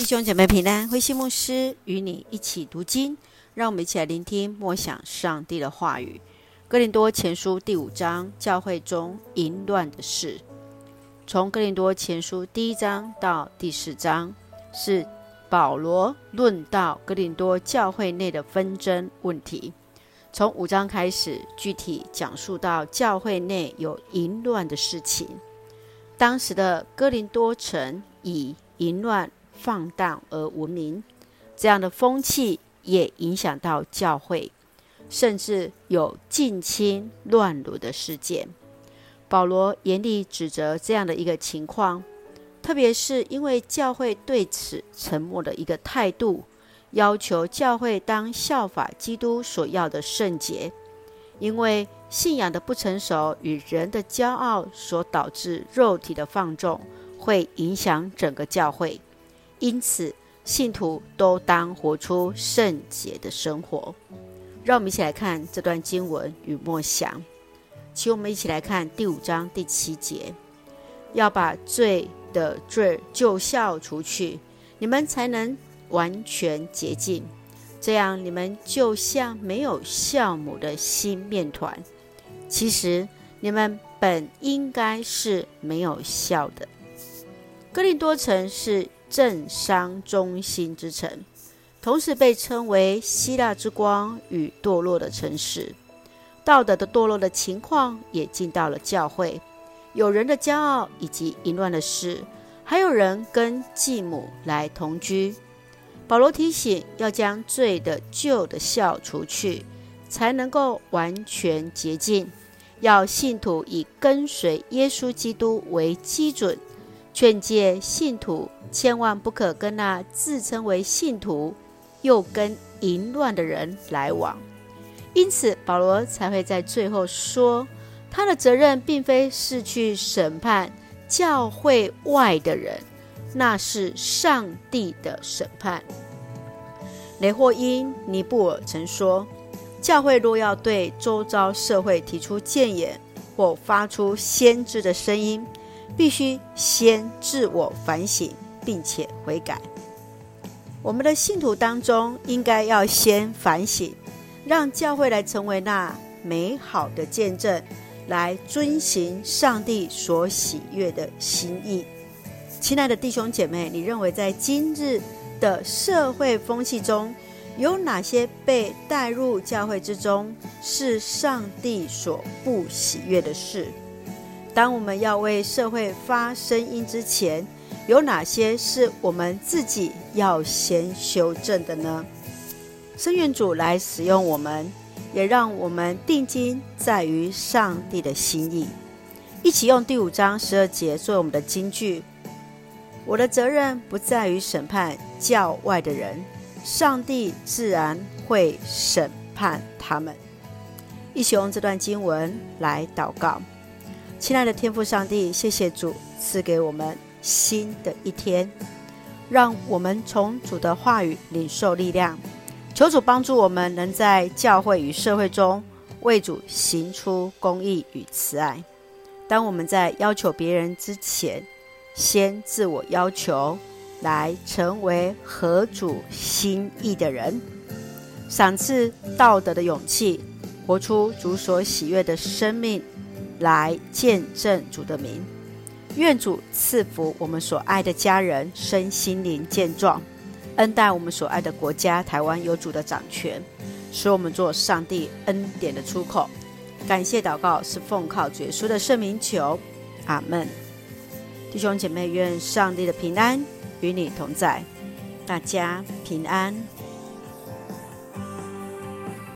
弟兄姐妹平安，慧馨牧师与你一起读经，让我们一起来聆听默想上帝的话语。哥林多前书第五章，教会中淫乱的事。从哥林多前书第一章到第四章，是保罗论到哥林多教会内的纷争问题。从五章开始，具体讲述到教会内有淫乱的事情。当时的哥林多城以淫乱放荡而闻名，这样的风气也影响到教会，甚至有近亲乱伦的事件。保罗严厉指责这样的一个情况，特别是因为教会对此沉默的一个态度。要求教会当效法基督所要的圣洁，因为信仰的不成熟与人的骄傲所导致肉体的放纵，会影响整个教会。因此，信徒都当活出圣洁的生活。让我们一起来看这段经文与默想。请我们一起来看第五章第七节：要把罪的罪就酵除去，你们才能。完全洁净，这样你们就像没有酵母的新面团。其实你们本应该是没有酵的。哥林多城是政商中心之城，同时被称为希腊之光与堕落的城市。道德的堕落的情况也进到了教会，有人的骄傲以及淫乱的事，还有人跟继母来同居。保罗提醒，要将罪的旧的酵除去，才能够完全洁净。要信徒以跟随耶稣基督为基准，劝诫信徒千万不可跟那自称为信徒又跟淫乱的人来往。因此，保罗才会在最后说，他的责任并非是去审判教会外的人。那是上帝的审判。雷霍因尼布尔曾说：“教会若要对周遭社会提出谏言或发出先知的声音，必须先自我反省，并且悔改。我们的信徒当中，应该要先反省，让教会来成为那美好的见证，来遵行上帝所喜悦的心意。”亲爱的弟兄姐妹，你认为在今日的社会风气中，有哪些被带入教会之中是上帝所不喜悦的事？当我们要为社会发声音之前，有哪些是我们自己要先修正的呢？圣愿主来使用我们，也让我们定睛在于上帝的心意。一起用第五章十二节作为我们的金句。我的责任不在于审判教外的人，上帝自然会审判他们。一起用这段经文来祷告，亲爱的天父上帝，谢谢主赐给我们新的一天，让我们从主的话语领受力量。求主帮助我们，能在教会与社会中为主行出公义与慈爱。当我们在要求别人之前，先自我要求，来成为合主心意的人，赏赐道德的勇气，活出主所喜悦的生命，来见证主的名。愿主赐福我们所爱的家人身心灵健壮，恩待我们所爱的国家台湾有主的掌权，使我们做上帝恩典的出口。感谢祷告是奉靠主耶稣的圣名求，阿门。弟兄姐妹，愿上帝的平安与你同在，大家平安。